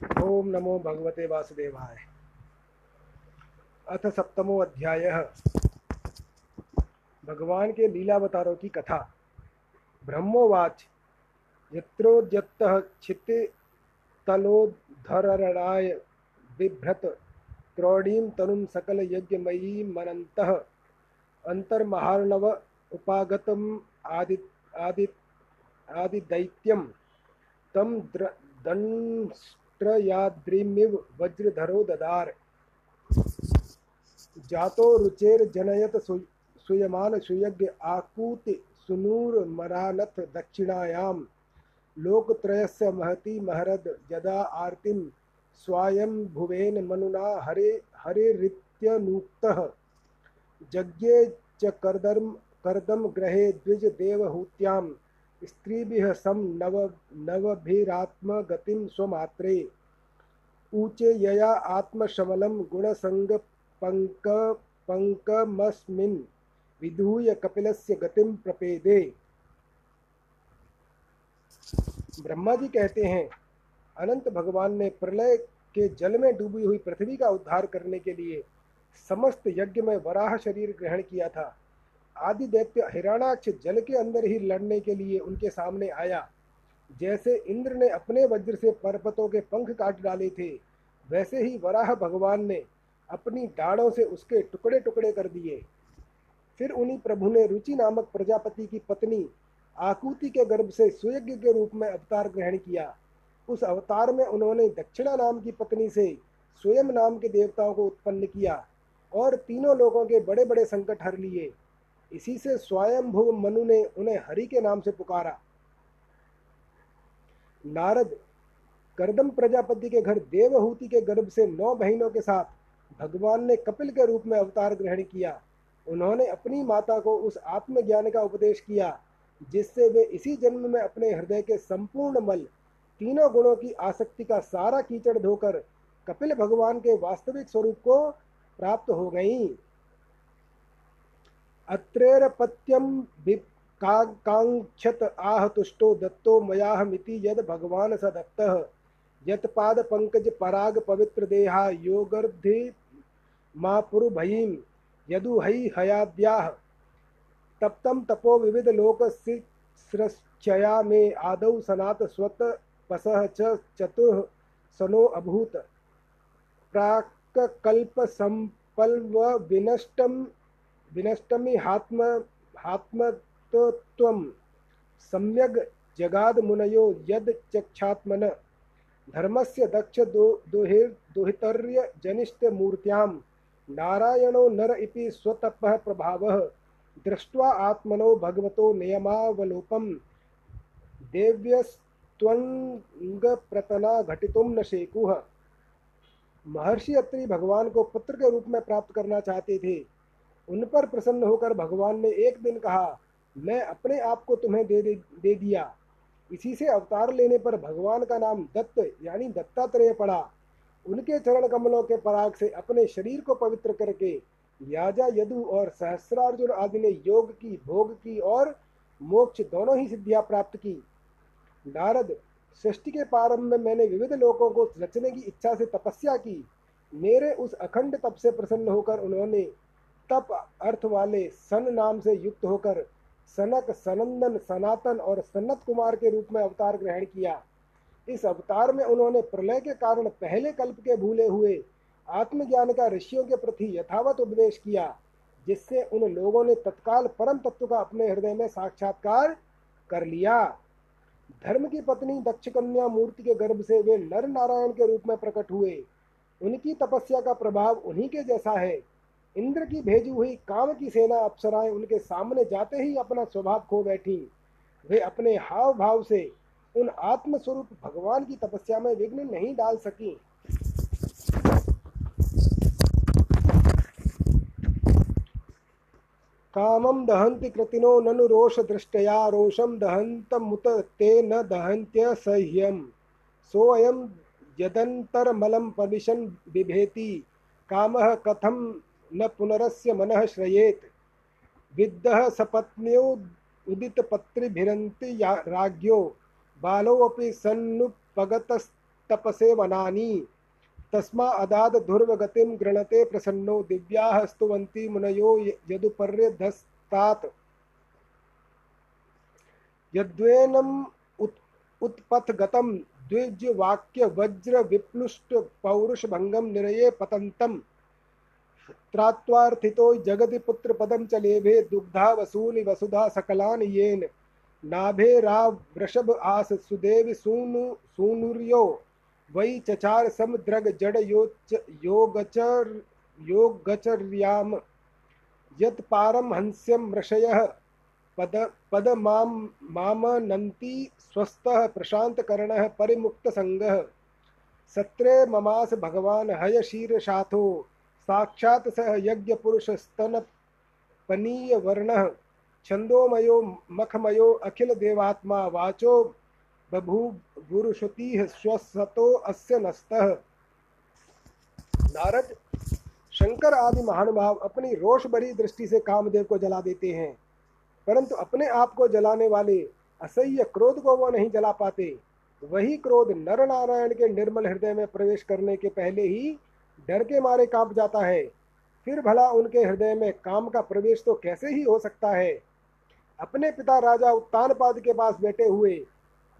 ओम नमो भगवते वासुदेवाय। अथ सप्तमो अध्याय। भगवान के लीलावतारों की कथा। ब्रह्मोवाच। यत्रोद्यत्तः क्षितितलोद्धरणाय बिभ्रत क्रौडीं तनुं सकलयज्ञमयीमनन्तः अन्तर्महार्णव उपागतम् आदि आदि आदिदैत्यं तं दंष्ट्रयाद्रिमिव वज्रधरो ददार। जातो रुचेर्जनयत सुयमान सुयज्ञ आकूति सुनूरमरानथ दक्षिणायां लोकत्रयस्य महती महरद जदा आर्तिं स्वायम्भुवेन मनुना हरे हरेरित्यनूक्तः यज्ञे च कर्दम कर्दम ग्रहे द्विज देवहूत्यां स्त्रीभिः सम नव, नवभिरात्मगतिं स्वमात्रे। ऊचे यया आत्मशमलं गुणसङ्गपङ्क, पङ्कमस्मिन्। विधूय कपिलस्य गतिं प्रपेदे। ब्रह्मा जी कहते हैं, अनंत भगवान ने प्रलय के जल में डूबी हुई पृथ्वी का उद्धार करने के लिए समस्त यज्ञ में वराह शरीर ग्रहण किया था। आदि दैत्य हिराणाक्ष जल के अंदर ही लड़ने के लिए उनके सामने आया। जैसे इंद्र ने अपने वज्र से पर्वतों के पंख काट डाले थे, वैसे ही वराह भगवान ने अपनी डाड़ों से उसके टुकड़े टुकड़े कर दिए। फिर उन्हीं प्रभु ने रुचि नामक प्रजापति की पत्नी आकुति के गर्भ से सुयज्ञ के रूप में अवतार ग्रहण किया। उस अवतार में उन्होंने दक्षिणा नाम की पत्नी से स्वयं नाम के देवताओं को उत्पन्न किया और तीनों लोगों के बड़े बड़े संकट हर लिए। इसी से स्वयंभुव मनु ने उन्हें हरि के नाम से पुकारा। नारद करदम प्रजापति के घर देवहूति के गर्भ से नौ बहनों के साथ भगवान ने कपिल के रूप में अवतार ग्रहण किया। उन्होंने अपनी माता को उस आत्मज्ञान का उपदेश किया, जिससे वे इसी जन्म में अपने हृदय के संपूर्ण मल, तीनों गुणों की आसक्ति का सारा कीचड़ धोकर कपिल भगवान के वास्तविक स्वरूप को प्राप्त हो गईं। अत्रेरपत्यम कांक्षत आह तुष्टो दत्तो मयाहमिति यद भगवान स दत्तः यत्पाद पंकज पराग पवित्र देहा योगर्धि मा पुरुभयीम यदु हई हयाद्याह। तप्तम तपो विविध लोक सृश्चया में आदौ सनात स्वत पसह च चतुः सनो अभूत। संपल्व विनष्टम हात्म हात्मत्वं सम्यग् जगाद मुनयो यद चक्षात्मन। धर्मस्य दक्ष दो दोहिर दोहितर्य जनिष्ठ मूर्त्यां नारायणो नर इति स्वतपः प्रभावः। दृष्ट्वा आत्मनो भगवतो नियमावलोपं देव्यस्त्वङ्गप्रतना घटितुं न शेकुः। महर्षि अत्रि भगवान को पुत्र के रूप में प्राप्त करना चाहते थे। उन पर प्रसन्न होकर भगवान ने एक दिन कहा मैं अपने आप को तुम्हें दे, दे, दे दिया। इसी से अवतार लेने पर भगवान का नाम दत्त यानी दत्तात्रेय पड़ा। उनके चरण कमलों के पराग से अपने शरीर को पवित्र करके याजा यदु और सहस्रार्जुन आदि ने योग की भोग की और मोक्ष दोनों ही सिद्धियाँ प्राप्त की। नारद सृष्टि के प्रारंभ में मैंने विविध लोगों को रचने की इच्छा से तपस्या की। मेरे उस अखंड तप से प्रसन्न होकर उन्होंने तप अर्थ वाले सन नाम से युक्त होकर सनक सनंदन सनातन और सन्नत कुमार के रूप में अवतार ग्रहण किया। इस अवतार में उन्होंने प्रलय के कारण पहले कल्प के भूले हुए आत्मज्ञान का ऋषियों के प्रति यथावत उपदेश किया, जिससे उन लोगों ने तत्काल परम तत्व का अपने हृदय में साक्षात्कार कर लिया। धर्म की पत्नी दक्ष कन्या मूर्ति के गर्भ से वे नर नारायण के रूप में प्रकट हुए। उनकी तपस्या का प्रभाव उन्हीं के जैसा है। इंद्र की भेजी हुई काम की सेना अप्सराएँ उनके सामने जाते ही अपना स्वभाव खो बैठी। वे अपने हाव भाव से उन आत्मस्वरूप भगवान की तपस्या में विघ्न नहीं डाल सकी। कामं दहंति कृतिनो ननु रोष दृष्टया रोषम दहंत मुत ते न दहन्त्यसह्यं सोऽयं यदन्तरमलं पविशन् बिभेति। काम कथं न पुनरस्य मनः श्रयेत्। विद्धः सपत्न्यो उदितपत्रिभिरन्ति राज्ञो। बालोऽपि सन्नुपगतस्तत्त्वं तपसे वनानी। तस्मा अदाद ध्रुवगति गृणते प्रसन्नो। दिव्याः स्तुवन्ति मुनयो यदुपर्यधस्तात्। यद्वेनम उत, उत्पथ गतम द्विज वाक्य वज्र विप्लुष्ट पौरुष भंगम निरये पतंतम त्रात्वार्थितो जगति पुत्र पदम चलेभे दुग्धा वसूनि वसुधा सकलान येन। नाभे राव वृषभ आस सुदेव सूनु सूनुर्यो वै चचार सम द्रग जड योच योगचर योगचर्याम। यत पारम हंस्यम ऋषयः पद पद माम मामनन्ति स्वस्थः प्रशान्तकर्णः परिमुक्तसङ्गः। सत्रे ममास भगवान् हयशीर्षाथो साक्षात् सह यज्ञपुरुष स्तन पनीय यज्ञपुरुषस्तनपनीयवर्णः, छन्दोमयो मखमयो अखिलदेवात्मा वाचो बभूवुरुषुतिः स्वसतो अस्य नस्तः। नारद, शंकर आदि महानुभाव अपनी रोष भरी दृष्टि से कामदेव को जला देते हैं, परंतु अपने आप को जलाने वाले असह्य क्रोध को वो नहीं जला पाते। वही क्रोध नर नारायण के निर्मल हृदय में प्रवेश करने के पहले ही डर के मारे काँप जाता है। फिर भला उनके हृदय में काम का प्रवेश तो कैसे ही हो सकता है? अपने पिता राजा उत्तानपाद के पास बैठे हुए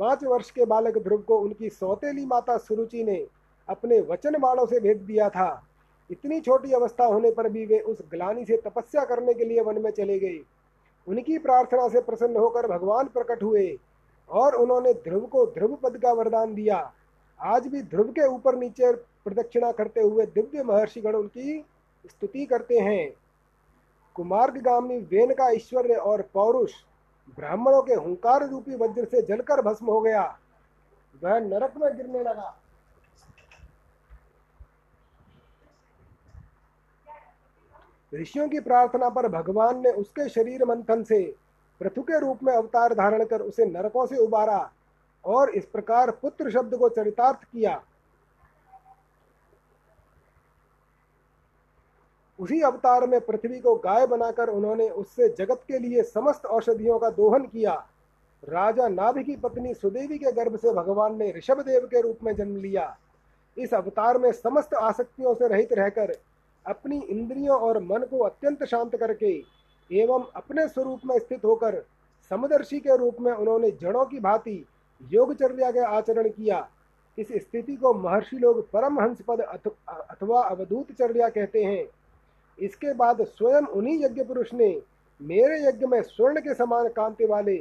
पाँच वर्ष के बालक ध्रुव को उनकी सौतेली माता सुरुचि ने अपने वचन बाणों से भेज दिया था। इतनी छोटी अवस्था होने पर भी वे उस ग्लानी से तपस्या करने के लिए वन में चले गए। उनकी प्रार्थना से प्रसन्न होकर भगवान प्रकट हुए और उन्होंने ध्रुव को ध्रुव पद का वरदान दिया। आज भी ध्रुव के ऊपर नीचे प्रदक्षिणा करते हुए दिव्य महर्षिगण उनकी स्तुति करते हैं। कुमार्गामी वेन का ऐश्वर्य और पौरुष ब्राह्मणों के हुंकार रूपी वज्र से जलकर भस्म हो गया। वह नरक में गिरने लगा। ऋषियों की प्रार्थना पर भगवान ने उसके शरीर मंथन से पृथु के रूप में अवतार धारण कर उसे नरकों से उबारा और इस प्रकार पुत्र शब्द को चरितार्थ किया। उसी अवतार में पृथ्वी को गाय बनाकर उन्होंने उससे जगत के लिए समस्त औषधियों का दोहन किया। राजा नाभि की पत्नी सुदेवी के गर्भ से भगवान ने ऋषभ देव के रूप में जन्म लिया। इस अवतार में समस्त आसक्तियों से रहित रहकर अपनी इंद्रियों और मन को अत्यंत शांत करके एवं अपने स्वरूप में स्थित होकर समदर्शी के रूप में उन्होंने जड़ों की भांति योगचर्या का आचरण किया। इस स्थिति को महर्षि लोग परमहंस पद अथवा अवधूत चर्या कहते हैं। इसके बाद स्वयं उन्हीं यज्ञ पुरुष ने मेरे यज्ञ में स्वर्ण के समान कांति वाले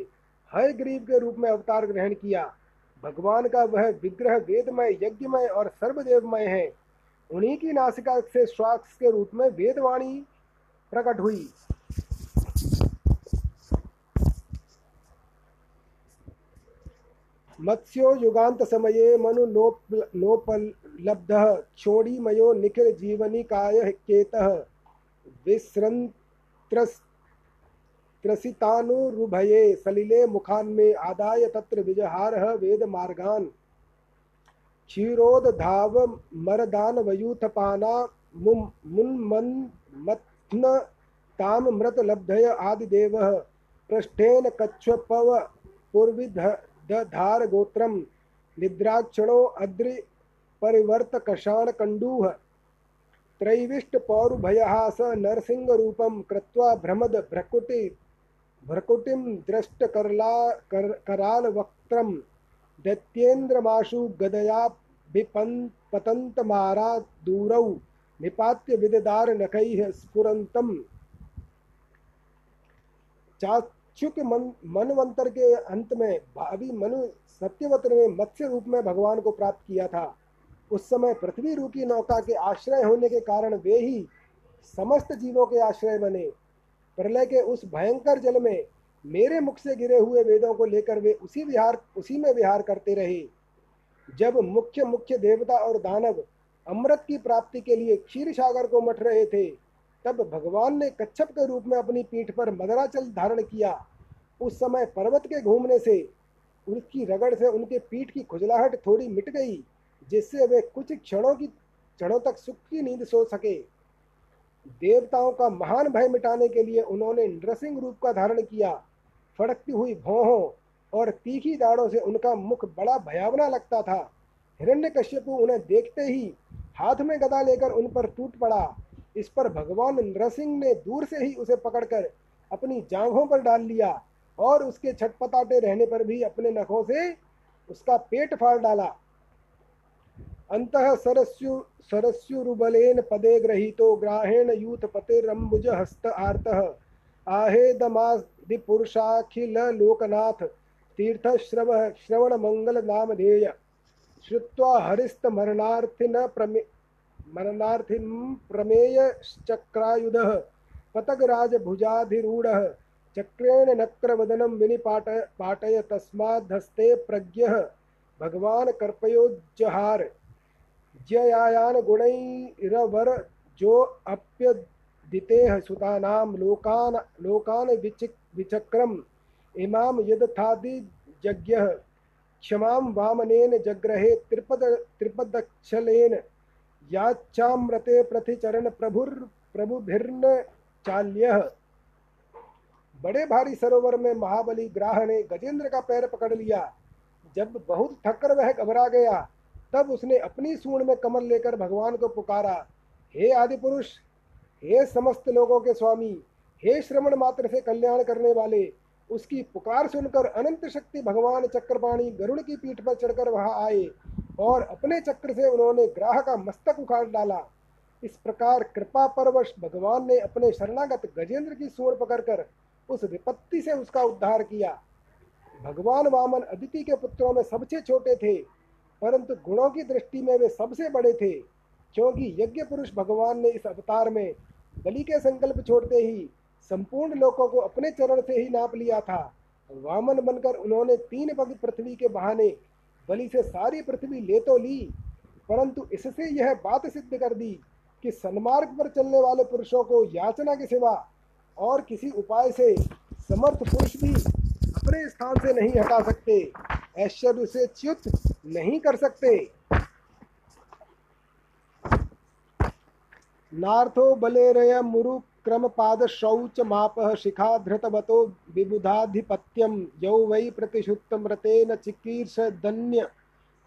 हय ग्रीव के रूप में अवतार ग्रहण किया। भगवान का वह विग्रह वेदमय, यज्ञमय और सर्वदेवमय है। उन्हीं की नासिका से श्वास के रूप में वेदवाणी प्रकट हुई। मत्स्यो युगांत समये मनु नोप नोपलब्ध क्षोणीमयो निखिल जीवनी काय केतः। विस्रन्त्रसितानुरुभये सलिले मुखान्मे आदाय तत्र विजहारः वेदमार्गान्। क्षीरोदधाव मरदानवयूथपाना मुन्मन्मथ्न ताममृतलब्धय आदिदेवः। पृष्ठेन कच्छपव पूर्विदधार गोत्रम निद्राक्षणो अद्रि परिवर्तकषाण कंडूह त्रैविष्ट पौरुभयः स नरसिंहरूपं कृत्वा भ्रमद भ्रकुटि भ्रकुटिं द्रष्टकरला कर, करालवक्त्रम् दैत्येन्द्रमाशु गदया पतंतमारा दूरौ निपात्य विददार नखैः स्फुरन्तम् चाक्षुक मन मनवंतर के अंत में भावी मनु सत्यवत ने मत्स्य रूप में भगवान को प्राप्त किया था। उस समय पृथ्वी रूपी नौका के आश्रय होने के कारण वे ही समस्त जीवों के आश्रय बने। प्रलय के उस भयंकर जल में मेरे मुख से गिरे हुए वेदों को लेकर वे उसी विहार, उसी में विहार करते रहे। जब मुख्य मुख्य देवता और दानव अमृत की प्राप्ति के लिए क्षीर सागर को मठ रहे थे, तब भगवान ने कच्छप के रूप में अपनी पीठ पर मदराचल धारण किया। उस समय पर्वत के घूमने से उसकी रगड़ से उनके पीठ की खुजलाहट थोड़ी मिट गई। जिससे वे कुछ क्षणों की, क्षणों तक सुख की नींद सो सके। देवताओं का महान भय मिटाने के लिए उन्होंने नृसिंह रूप का धारण किया। फड़कती हुई भौहों और तीखी दाढ़ों से उनका मुख बड़ा भयावना लगता था। हिरण्यकश्यपु उन्हें देखते ही हाथ में गदा लेकर उन पर टूट पड़ा। इस पर भगवान नरसिंह ने दूर से ही उसे पकड़कर अपनी जांघों पर डाल लिया और उसके छटपटाटे रहने पर भी अपने नखों से उसका पेट फाड़ डाला। अंतः सरस्यु, सरस्युरुबलेन पदे ग्रहीतो, ग्राहेण यूथ पतेरम्बुज हस्त आर्तः। आहेदमादिपुरुषाखिल लोकनाथ तीर्थ श्रव श्रवण मंगल नामधेय श्रुत्वा हरिस्त मरणार्थिन प्रमे, मरणार्थिं प्रमेयश्चक्रायुधः। पतगराजभुजाधिरूढः, चक्रेण नक्रवदनं विनिपाट, पाटय तस्माद्धस्ते प्रज्ञः। भगवान् कर्पयोज्जहार ज्ययायान गुणैरवर जो अप्यदितेह सुतानां लोकान् लोकान् विचिक विचक्रम। इमां यदथादिजज्ञः क्षमां वामनेन जग्रहे त्रिपद त्रिपदक्षलेन। याच्चामृते प्रतिचरण प्रभुर प्रभुभिर्न चाल्यः। बड़े भारी सरोवर में महाबली ग्राह ने गजेंद्र का पैर पकड़ लिया। जब बहुत थककर वह घबरा गया तब उसने अपनी सूंड में कमल लेकर भगवान को पुकारा, हे आदि पुरुष हे समस्त लोगों के स्वामी, हे श्रवण मात्र से कल्याण करने वाले, उसकी पुकार सुनकर अनंत शक्ति भगवान चक्रपाणी गरुड़ की पीठ पर चढ़कर वहाँ आए और अपने चक्र से उन्होंने ग्राह का मस्तक उखाड़ डाला। इस प्रकार कृपा परवश भगवान ने अपने शरणागत गजेंद्र की सूर पकड़कर उस विपत्ति से उसका उद्धार किया। भगवान वामन अदिति के पुत्रों में सबसे छोटे थे। परंतु गुणों की दृष्टि में वे सबसे बड़े थे, क्योंकि यज्ञ पुरुष भगवान ने इस अवतार में बलि के संकल्प छोड़ते ही संपूर्ण लोगों को अपने चरण से ही नाप लिया था। वामन बनकर उन्होंने तीन पग पृथ्वी के बहाने बलि से सारी पृथ्वी ले तो ली, परंतु इससे यह बात सिद्ध कर दी कि सन्मार्ग पर चलने वाले पुरुषों को याचना के सिवा और किसी उपाय से समर्थ पुरुष भी अपने स्थान से नहीं हटा सकते। ऐश्वर्य से च्युत नहीं कर सकते। नार्थो बलेरय मुरु क्रम पाद शौच माप शिखा धृतवतो विबुधाधिपत्यम यौ वै प्रतिशुत्तमृतेन चिकीर्ष दन्य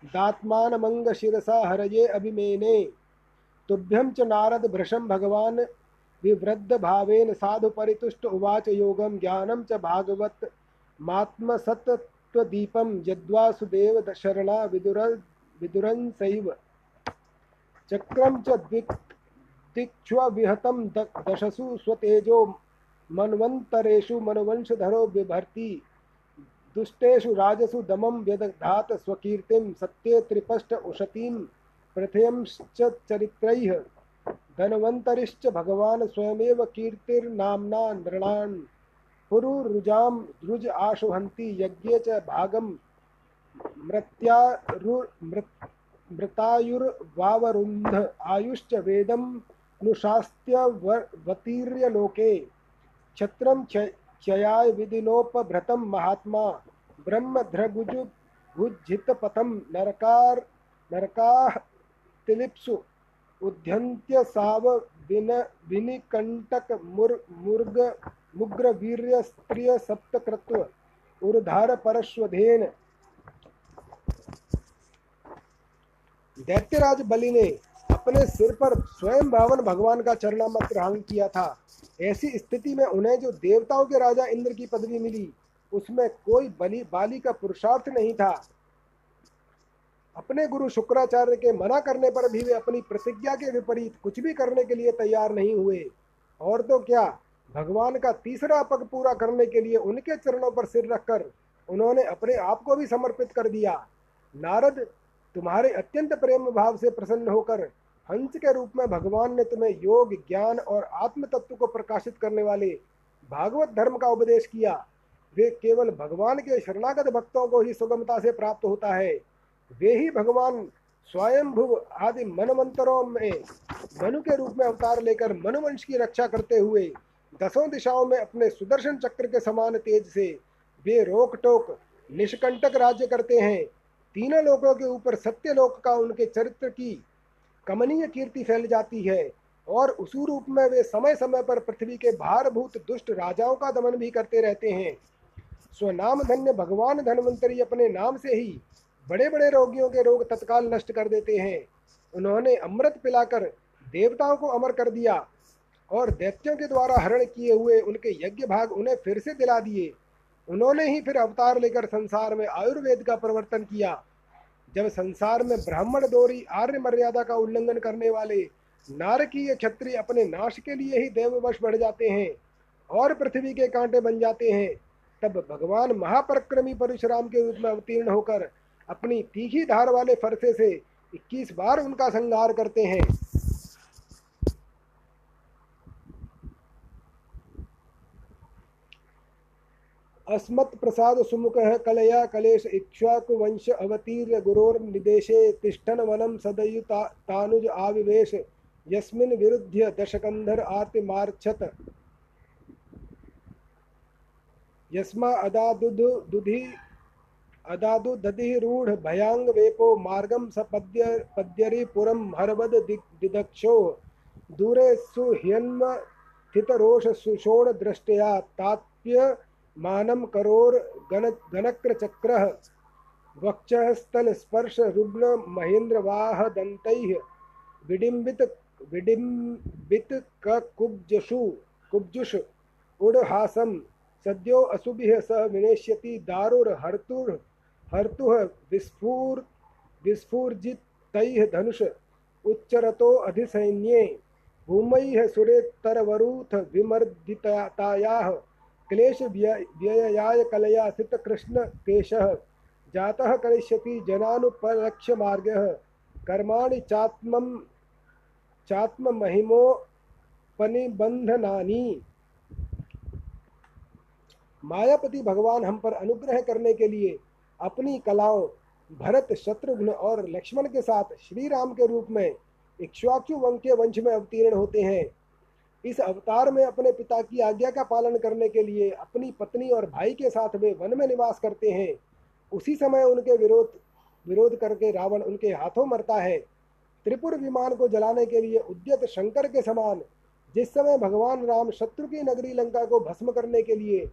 दात्मानमंग शिरसा हरये अभिमेने। तुभ्यं च नारद भृशं भगवान् विवृद्ध भावेन साधु परितुष्ट उवाच योगम ज्ञानम च भागवत मात्मसत्त्वदीपं यद्वासुदेव शरणा विदुर, विदुरं सैव। चक्रम च दिक् दिक्ष्वविहतं दशसु स्वतेजो मन्वन्तरेषु मनवंशधरो बिभर्ति। दुष्टेषु राजसु दमं व्यदधात स्वकीर्तिं, सत्ये त्रिपष्ट उशतीं, प्रथयंश्च चरित्रैः। धनवंतरिश्च भगवान स्वयमेव कीर्तिर्नाम्ना नृणान्। पुरुरुजां रुज आशुहन्ति यज्ञे च भागं मृत्यारु मृतायुर्वावरुन्ध आयुश्च वेदं नुशास्त्यवतीर्य लोके। क्षत्रं क्षयाय विधिनोपभृतं महात्मा। ब्रह्मध्रगुजु भुज्जितपथं नरकार नरकाः तिलिप्सु। उद्यन्त्य साव विन विनिकंटक मुर मुर्ग मुग्र वीर्य स्त्रिय सप्तकृत्व उर्धार परश्वधेन। दैत्यराज बलि ने अपने सिर पर स्वयं भावन भगवान का चरणामत ग्रहण किया था। ऐसी स्थिति में उन्हें जो देवताओं के राजा इंद्र की पदवी मिली, उसमें कोई बलि बाली का पुरुषार्थ नहीं था। अपने गुरु शुक्राचार्य के मना करने पर भी वे अपनी प्रतिज्ञा के विपरीत कुछ भी करने के लिए तैयार नहीं हुए। और तो क्या? भगवान का तीसरा पग पूरा करने के लिए उनके चरणों पर सिर रखकर उन्होंने अपने आप को भी समर्पित कर दिया। नारद, तुम्हारे अत्यंत प्रेम भाव से प्रसन्न होकर हंस के रूप में भगवान ने तुम्हें योग, ज्ञान और आत्म तत्व को प्रकाशित करने वाले भागवत धर्म का उपदेश किया। वे केवल भगवान के शरणागत भक्तों को ही सुगमता से प्राप्त होता है। वे ही भगवान स्वयंभुव आदि मनमंत्रों में मनु के रूप में अवतार लेकर मनुवंश की रक्षा करते हुए दसों दिशाओं में अपने सुदर्शन चक्र के समान तेज से वे रोक टोक निष्कंटक राज्य करते हैं। तीनों लोगों के ऊपर सत्य लोक का उनके चरित्र की कमनीय कीर्ति फैल जाती है और उसी रूप में वे समय समय पर पृथ्वी के भारभूत दुष्ट राजाओं का दमन भी करते रहते हैं। स्वनाम धन्य भगवान धनवंतरी अपने नाम से ही बड़े बड़े रोगियों के रोग तत्काल नष्ट कर देते हैं। उन्होंने अमृत पिलाकर देवताओं को अमर कर दिया। और दैत्यों के द्वारा हरण किए हुए उनके यज्ञ भाग उन्हें फिर से दिला दिए। उन्होंने ही फिर अवतार लेकर संसार में आयुर्वेद का परिवर्तन किया। जब संसार में ब्राह्मण दोरी आर्य मर्यादा का उल्लंघन करने वाले नारकीय क्षत्रिय अपने नाश के लिए ही देववश बढ़ जाते हैं और पृथ्वी के कांटे बन जाते हैं, तब भगवान महापरक्रमी परशुराम के रूप में अवतीर्ण होकर अपनी तीखी धार वाले फरसे से 21 बार उनका संहार करते हैं। अस्मत् प्रसाद सुमुख कलया कलेश इक्ष्वाकु वंश अवतीर्य गुरोर्निदेशे तिष्ठन वनम सदयुता तानुज आविवेश यस्मिन् विरुद्ध्य दशकंधर आर्तिमार्छत यस्मा अदादुध दुधि अदादु दधि रूढ़ भयांग वेपो मार्गम सपद्य पद्यरि पुरम हरवद दिदक्षो। दूरे सुह्यन्म स्थितरोष सुषोण दृष्टया ताप्य मानम करोर गण गणक्रचक्रः वक्षः स्थलस्पर्श रुग्ण महेन्द्रवाह दन्तैः विडिम्बित विडिम्बित कुब्जषु कुब्जुष उडहासम सद्यो असुभिः स विनेष्यति दारुर्हर्तुर् हर्तुः विस्फूर विस्फूर्जितैः धनुष उच्चरतो अधिसैन्ये भूमैः सुरेतरवरूथ विमर्दितायाः क्लेश व्ययाय कलया स्थित कृष्ण केशः। जातः करिष्यति जनानुपलक्ष्य मार्गः। कर्माणि चात्मं चात्ममहिमोपनिबंधनानि मायापति भगवान हम पर अनुग्रह करने के लिए अपनी कलाओं, भरत, शत्रुघ्न और लक्ष्मण के साथ श्री राम के रूप में इक्ष्वाकु वंश के वंश में अवतीर्ण होते हैं। इस अवतार में अपने पिता की आज्ञा का पालन करने के लिए अपनी पत्नी और भाई के साथ वे वन में निवास करते हैं। उसी समय उनके विरोध विरोध करके रावण उनके हाथों मरता है। त्रिपुर विमान को जलाने के लिए उद्यत शंकर के समान, जिस समय भगवान राम शत्रु की नगरी लंका को भस्म करने के लिए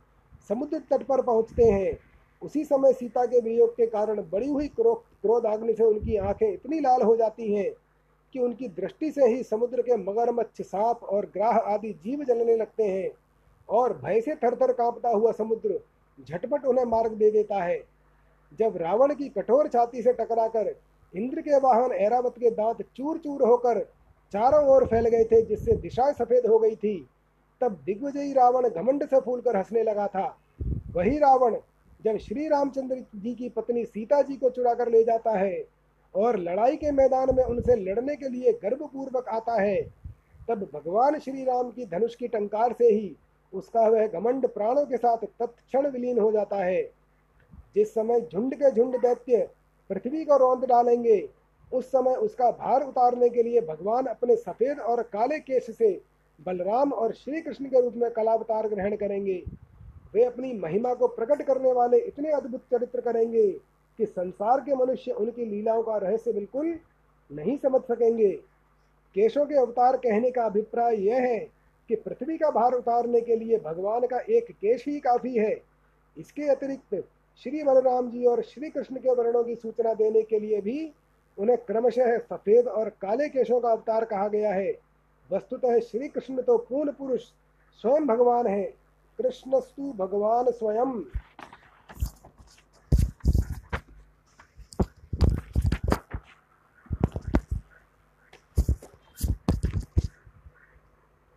समुद्र तट पर पहुँचते हैं, उसी समय सीता के वियोग के कारण बड़ी हुई क्रोध, क्रोधाग्नि से उनकी आँखें इतनी लाल हो जाती हैं कि उनकी दृष्टि से ही समुद्र के मगरमच्छ सांप और ग्राह आदि जीव जलने लगते हैं और भय से थर थर कांपता हुआ समुद्र झटपट उन्हें मार्ग दे देता है। जब रावण की कठोर छाती से टकराकर इंद्र के वाहन ऐरावत के दांत चूर चूर होकर चारों ओर फैल गए थे, जिससे दिशाएँ सफ़ेद हो गई थी, तब दिग्विजयी रावण घमंड से फूलकर हंसने लगा था। वही रावण जब श्री रामचंद्र जी की पत्नी सीता जी को चुरा कर ले जाता है। और लड़ाई के मैदान में उनसे लड़ने के लिए गर्वपूर्वक आता है। तब भगवान श्री राम की धनुष की टंकार से ही उसका वह घमंड प्राणों के साथ तत्क्षण विलीन हो जाता है। जिस समय झुंड के झुंड दैत्य पृथ्वी को रौंद डालेंगे, उस समय उसका भार उतारने के लिए भगवान अपने सफ़ेद और काले केश से बलराम और श्री कृष्ण के रूप में कलावतार ग्रहण करेंगे। वे अपनी महिमा को प्रकट करने वाले इतने अद्भुत चरित्र करेंगे। कि संसार के मनुष्य उनकी लीलाओं का रहस्य बिल्कुल नहीं समझ सकेंगे। केशों के अवतार कहने का अभिप्राय यह है कि पृथ्वी का भार उतारने के लिए भगवान का एक केश ही काफ़ी है। इसके अतिरिक्त श्री बलराम जी और श्री कृष्ण के वर्णों की सूचना देने के लिए भी उन्हें क्रमशः सफ़ेद और काले केशों का अवतार कहा गया है। वस्तुतः श्री कृष्ण तो पूर्ण पुरुष, स्वयं भगवान है। कृष्णस्तु भगवान स्वयं।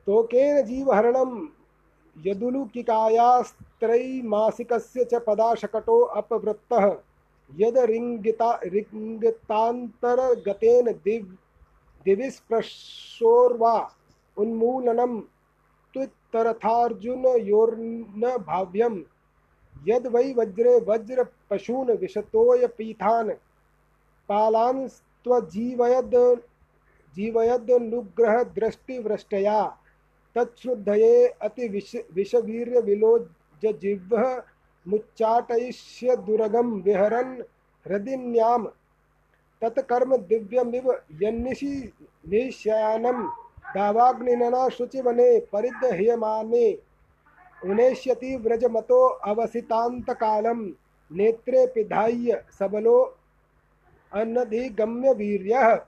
तोकेन जीवहरणं यदुलुकिकायास्त्रैमासिकस्य च पदाशकटो अपवृत्तः। यद रिङ्गिता रिङ्गितान्तर्गतेन दिव् दिविस्पृशोर्वा उन्मूलनं त्वित्तरथार्जुनयोर्न भाव्यं यद वै वज्रे वज्रपशून् विशतोयपीठान् पालांस्त्वजीवयद् जीवयदनुग्रह तत्श्रुद्धये अति विष विषवीर्य विलोज जिह्व मुच्चाटयिष्य दुर्गम विहरन् हृदिन्याम। तत्कर्म दिव्यमिव यन्निशि निशयानं। दावाग्निनना शुचिवने परिदह्यमाने। उनेष्यति व्रजमतो अवसितान्तकालं। नेत्रे पिधाय्य सबलो अनधिगम्य वीर्य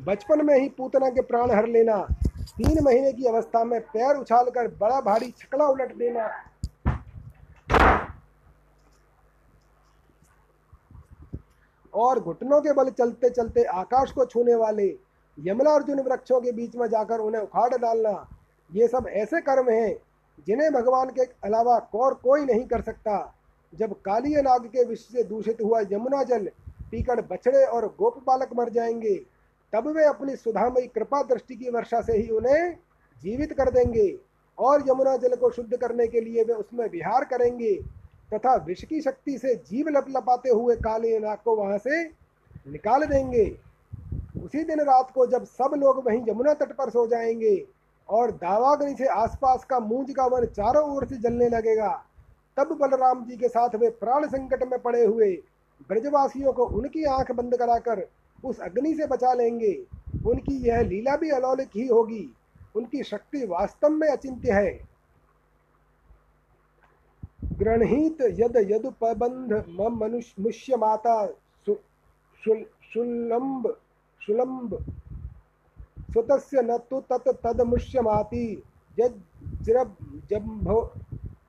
बचपन में ही पूतना के प्राण हर लेना, तीन महीने की अवस्था में पैर उछालकर बड़ा भारी छकला उलट देना। और घुटनों के बल चलते चलते आकाश को छूने वाले यमला अर्जुन वृक्षों के बीच में जाकर उन्हें उखाड़ डालना, ये सब ऐसे कर्म हैं, जिन्हें भगवान के अलावा और कोई नहीं कर सकता। जब कालिय नाग के विष से दूषित हुआ यमुना जल पीकर बछड़े और गोप बालक मर जाएँगे। तब वे अपनी सुधामयी कृपा दृष्टि की वर्षा से ही उन्हें जीवित कर देंगे और यमुना जल को शुद्ध करने के लिए वे उसमें विहार करेंगे तथा विष की शक्ति से जीव लप लपाते हुए काले नाग को वहाँ से निकाल देंगे। उसी दिन रात को जब सब लोग वहीं यमुना तट पर सो जाएँगे और दावाग्नि से आसपास का मूंज का वन चारों ओर से जलने लगेगा, तब बलराम जी के साथ वे प्राण संकट में पड़े हुए ब्रजवासियों को उनकी आँख बंद कराकर उस अग्नि से बचा लेंगे। उनकी यह लीला भी अलौलिक ही होगी। उनकी शक्ति वास्तव में अचिंत्य है। गृहीत यद यदुपबंध मनुष्य मुष्य माता शुलम्ब शुलम्ब सुतस्य न तु तत् तदमुष्यमाति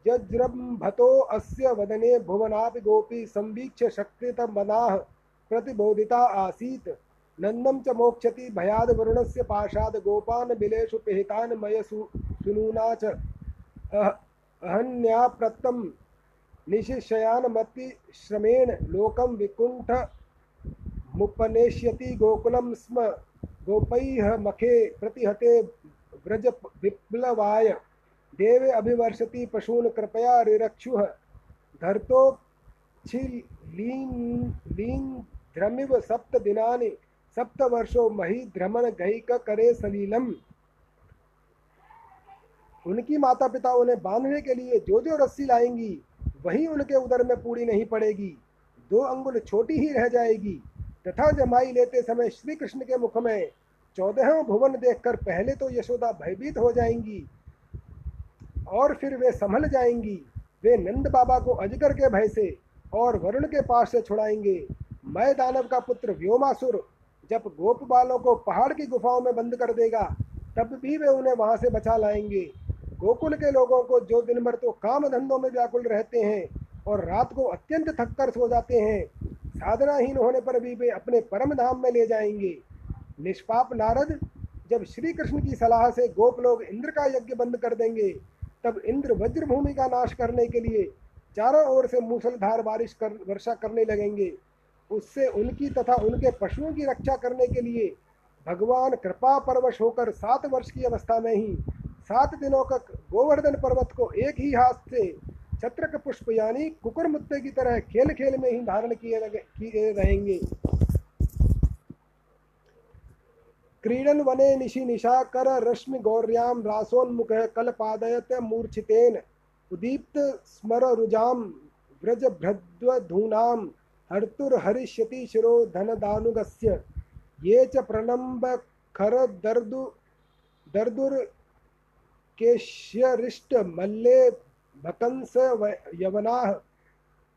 जज्रम्भतो अस्य वदने भुवनापि गोपी संवीक्ष्य शक्तितमनाः प्रतिबोधिता आसीत्। नंदम च मोक्षति भयाद् वरुणस्य पाशाद् गोपान् बिलेषु पिहितान् मयसु सुनूना च। अहन्याप्रत्तं निशिशयानमतिश्रमेण लोकं विकुंठ मुपनेष्यति गोकुलं स्म। गोपैः मखे प्रतिहते व्रज विप्लवाय। देवे अभिवर्षति पशून कृपया रिरक्षुः। धर्तोच्छिलीन्ध्रमिव सप्तदिनानि, सप्तवर्षो मही ध्रमण गहिक करे सलीलम। उनकी माता पिता उन्हें बांधने के लिए जो जो रस्सी लाएँगी, वही उनके उदर में पूरी नहीं पड़ेगी। दो अंगुल छोटी ही रह जाएगी। तथा जमाई लेते समय श्री कृष्ण के मुख में चौदह भुवन देखकर पहले तो यशोदा भयभीत हो जाएँगी और फिर वे संभल जाएँगी। वे नंद बाबा को अजगर के भय से और वरुण के पास से छुड़ाएँगे। मैं दानव का पुत्र व्योमासुर जब गोप बालों को पहाड़ की गुफाओं में बंद कर देगा, तब भी वे उन्हें वहाँ से बचा लाएँगे। गोकुल के लोगों को जो दिन भर तो काम धंधों में व्याकुल रहते हैं और रात को अत्यंत थक कर सो जाते हैं, साधनाहीन होने पर भी वे अपने परम धाम में ले जाएँगे। निष्पाप नारद जब श्री कृष्ण की सलाह से गोप लोग इंद्र का यज्ञ बंद कर देंगे, तब इंद्र वज्र भूमि का नाश करने के लिए चारों ओर से मूसलधार बारिश कर, वर्षा करने लगेंगे। उससे उनकी तथा उनके पशुओं की रक्षा करने के लिए भगवान कृपा परवश होकर सात वर्ष की अवस्था में ही सात दिनों तक गोवर्धन पर्वत को एक ही हाथ से छत्रक पुष्प यानी कुकुर मुत्ते की तरह खेल खेल में ही धारण किए किए रहेंगे। क्रीडन वने निशि निशा कर रश्मि गौर्याम रासोन्मुख कलपादयत मूर्छितेन उदीप्त स्मर रुजाम व्रज भ्रद्वधूनाम हर्तुर्हरिष्यति शिरो धनदानुगस्य। ये च प्रणम्ब खर दर्दु दर्दुर केश्यरिष्ट मल्ले भकंस यवनाः,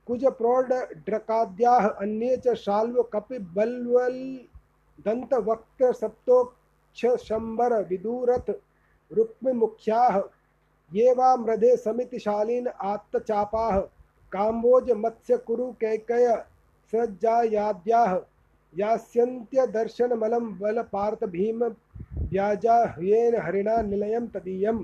कुज प्रौढ़ ड्रकाद्याः, अन्ये च शाल्व कपि बल्वल दंत वक्त सप्तोक्ष शंबर विदूरथ रुक्म मुख्याः ये वा मृधे समितिशालीन आत्तचापाः, काम्बोज मत्स्य कुरु कैकय सज्जायाद्याः बल पार्थ भीम व्याजाह्येन हरिणा निलयम तदीयम।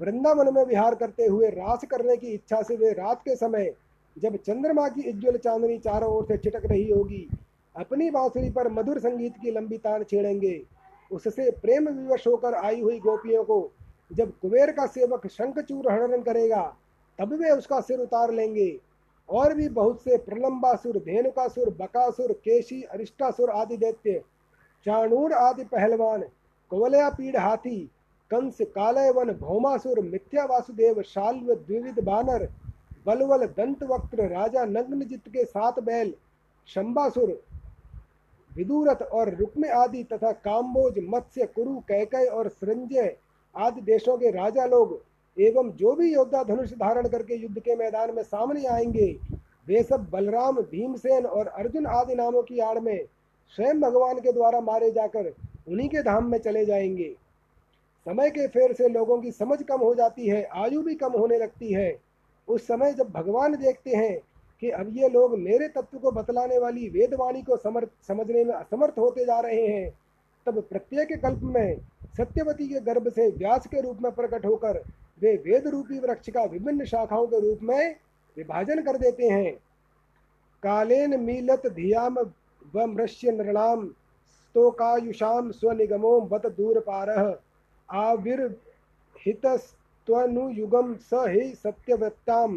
वृंदावन में विहार करते हुए रास करने की इच्छा से वे रात के समय जब चंद्रमा की उज्ज्वल चांदनी चारों ओर से छिटक रही होगी, अपनी बांसुरी पर मधुर संगीत की लंबी तान छेड़ेंगे, उससे प्रेम विवश होकर आई हुई गोपियों को जब कुबेर का सेवक शंखचूर हरण करेगा, तब वे उसका सिर उतार लेंगे। और भी बहुत से प्रलंबासुर, धेनुकासुर, बकासुर, केशी, अरिष्टासुर आदि दैत्य, चाणूर आदि पहलवान कवलयापीड हाथी, कंस, कालयवन, भौमासुर, मिथ्या वासुदेव, शाल्व, द्विविध बानर, बलवल, दंत वक्त्र, राजा नग्नजित के सात बैल, शंबासुर, विदुरथ और रुक्म आदि तथा काम्बोज, मत्स्य, कुरु, कैकय और संजय आदि देशों के राजा लोग एवं जो भी योद्धा धनुष धारण करके युद्ध के मैदान में सामने आएँगे, वे सब बलराम, भीमसेन और अर्जुन आदि नामों की आड़ में स्वयं भगवान के द्वारा मारे जाकर उन्हीं के धाम में चले जाएँगे। समय के फेर से लोगों की समझ कम हो जाती है, आयु भी कम होने लगती है। उस समय जब भगवान देखते हैं कि अब ये लोग मेरे तत्व को बतलाने वाली वेदवाणी को समर्थ समझने में असमर्थ होते जा रहे हैं, तब प्रत्येक कल्प में सत्यवती के गर्भ से व्यास के रूप में प्रकट होकर वे वेद रूपी वृक्ष का विभिन्न शाखाओं के रूप में विभाजन कर देते हैं। कालेन मीलत धियाम व मृष्य नृणाम स्तोकायुषाम स्वनिगमो बत दूर पारह आविर्हितस्त्वनुयुगम स हि सत्यवत्ताम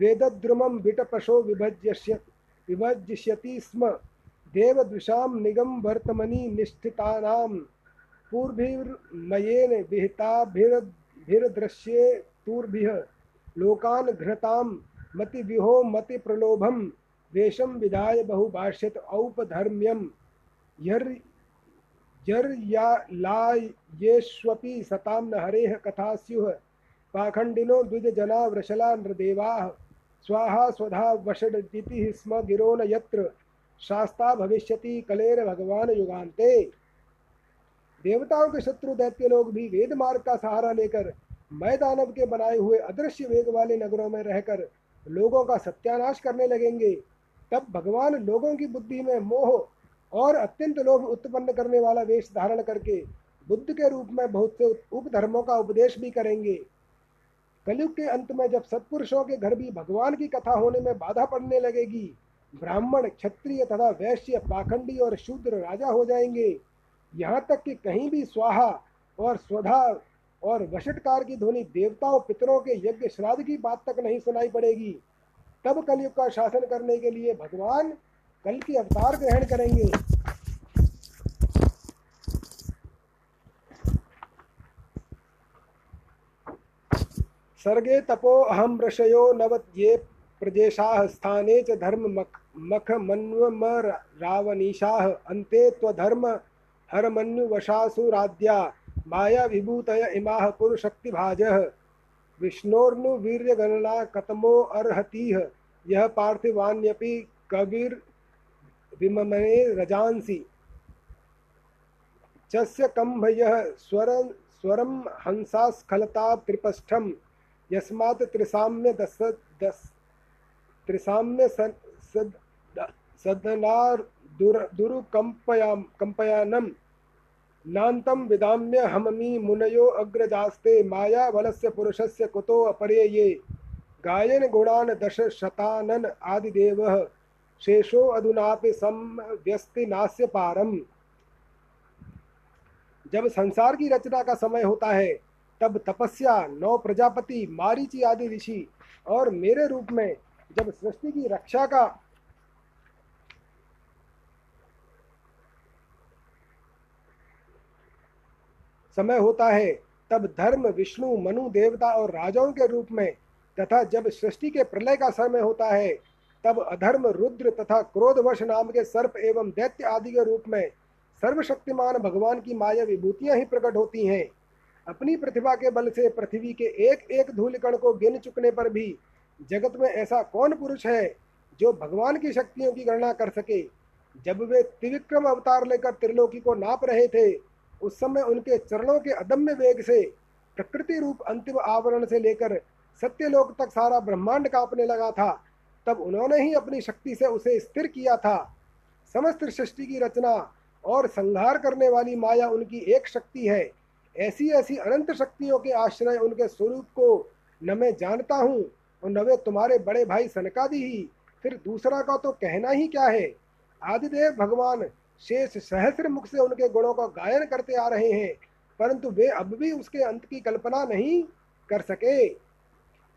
वेदद्रुमं विटपशो विभज्य विभज्यति स्म। देवदृशां निगम वर्तमनि निष्ठितानां पूर्भिर्मयेन विहिताभिर्दृश्ये तूर्भिः लोकान् घृतां मतिविहो मतिप्रलोभं वेशं विधाय बहुभाष्यत औपधर्म्यं यर् जर्यालायेष्वपि सतां न हरेः कथा स्युः पाखण्डिनो द्विजजना वृषला नृदेवाः। स्वाहा स्वधा वषडिति स्म गिरो न यत्र, शास्ता भविष्यति कलेर भगवान युगान्ते। देवताओं के शत्रु दैत्य लोग भी वेद मार्ग का सहारा लेकर मैदानव के बनाए हुए अदृश्य वेग वाले नगरों में रहकर लोगों का सत्यानाश करने लगेंगे। तब भगवान लोगों की बुद्धि में मोह और अत्यंत लोभ उत्पन्न करने वाला वेश धारण करके बुद्ध के रूप में बहुत से उपधर्मों का उपदेश भी करेंगे। कलयुग के अंत में जब सत्पुरुषों के घर भी भगवान की कथा होने में बाधा पड़ने लगेगी, ब्राह्मण क्षत्रिय तथा वैश्य पाखंडी और शूद्र राजा हो जाएँगे। यहाँ तक कि कहीं भी स्वाहा और स्वधा और वशटकार की ध्वनि देवताओं, पितरों के यज्ञ श्राद्ध की बात तक नहीं सुनाई पड़ेगी। तब कलयुग का शासन करने के लिए भगवान कल की अवतार ग्रहण करेंगे। सर्गे तपो अहम ऋषयो नवत्ये प्रजेशाः स्थाने च धर्म मख मखमन्वमरावनीशाः। अन्ते त्वधर्म हरमन्युवशासुराद्या माया विभूतय इमाः पुरुशक्तिभाजः विष्णोर्नुवीर्यगणना कतमो अर्हतीह। यह पार्थिवान्यपि कविर्विमने रजांसि। चस्य कम्भ यः स्वर स्वरं हंसास्खलता त्रिपष्ठम्। यस्मात् त्रिसाम्य दस दस त्रिसाम्य सद सद सदनार दुर नान्तं विदाम्य हममी मुनयो अग्रजास्ते माया बलस्य पुरुषस्य कुतो अपरे ये गायन गुणान दश शतानन आदिदेवः, शेषो अधुनापि समव्यस्ति नास्य पारम। जब संसार की रचना का समय होता है, तब तपस्या नौ प्रजापति मारीची आदि ऋषि और मेरे रूप में जब सृष्टि की रक्षा का समय होता है, तब धर्म, विष्णु, मनु, देवता और राजाओं के रूप में, तथा जब सृष्टि के प्रलय का समय होता है, तब अधर्म, रुद्र तथा क्रोधवश नाम के सर्प एवं दैत्य आदि के रूप में सर्वशक्तिमान भगवान की माया विभूतियाँ ही प्रकट होती हैं। अपनी प्रतिभा के बल से पृथ्वी के एक एक धूलिकण को गिन चुकने पर भी जगत में ऐसा कौन पुरुष है जो भगवान की शक्तियों की गणना कर सके? जब वे त्रिविक्रम अवतार लेकर त्रिलोकी को नाप रहे थे उस समय उनके चरणों के अदम्य वेग से, प्रकृति रूप अंतिम आवरण से लेकर सत्यलोक तक सारा ब्रह्मांड कांपने लगा था। तब उन्होंने ही अपनी शक्ति से उसे स्थिर किया था। समस्त सृष्टि की रचना और संहार करने वाली माया उनकी एक शक्ति है। ऐसी ऐसी अनंत शक्तियों के आश्रय उनके स्वरूप को न मैं जानता हूँ और न वे तुम्हारे बड़े भाई सनकादि ही। फिर दूसरा का तो कहना ही क्या है? आदिदेव भगवान शेष सहस्र मुख से उनके गुणों का गायन करते आ रहे हैं परंतु वे अब भी उसके अंत की कल्पना नहीं कर सके।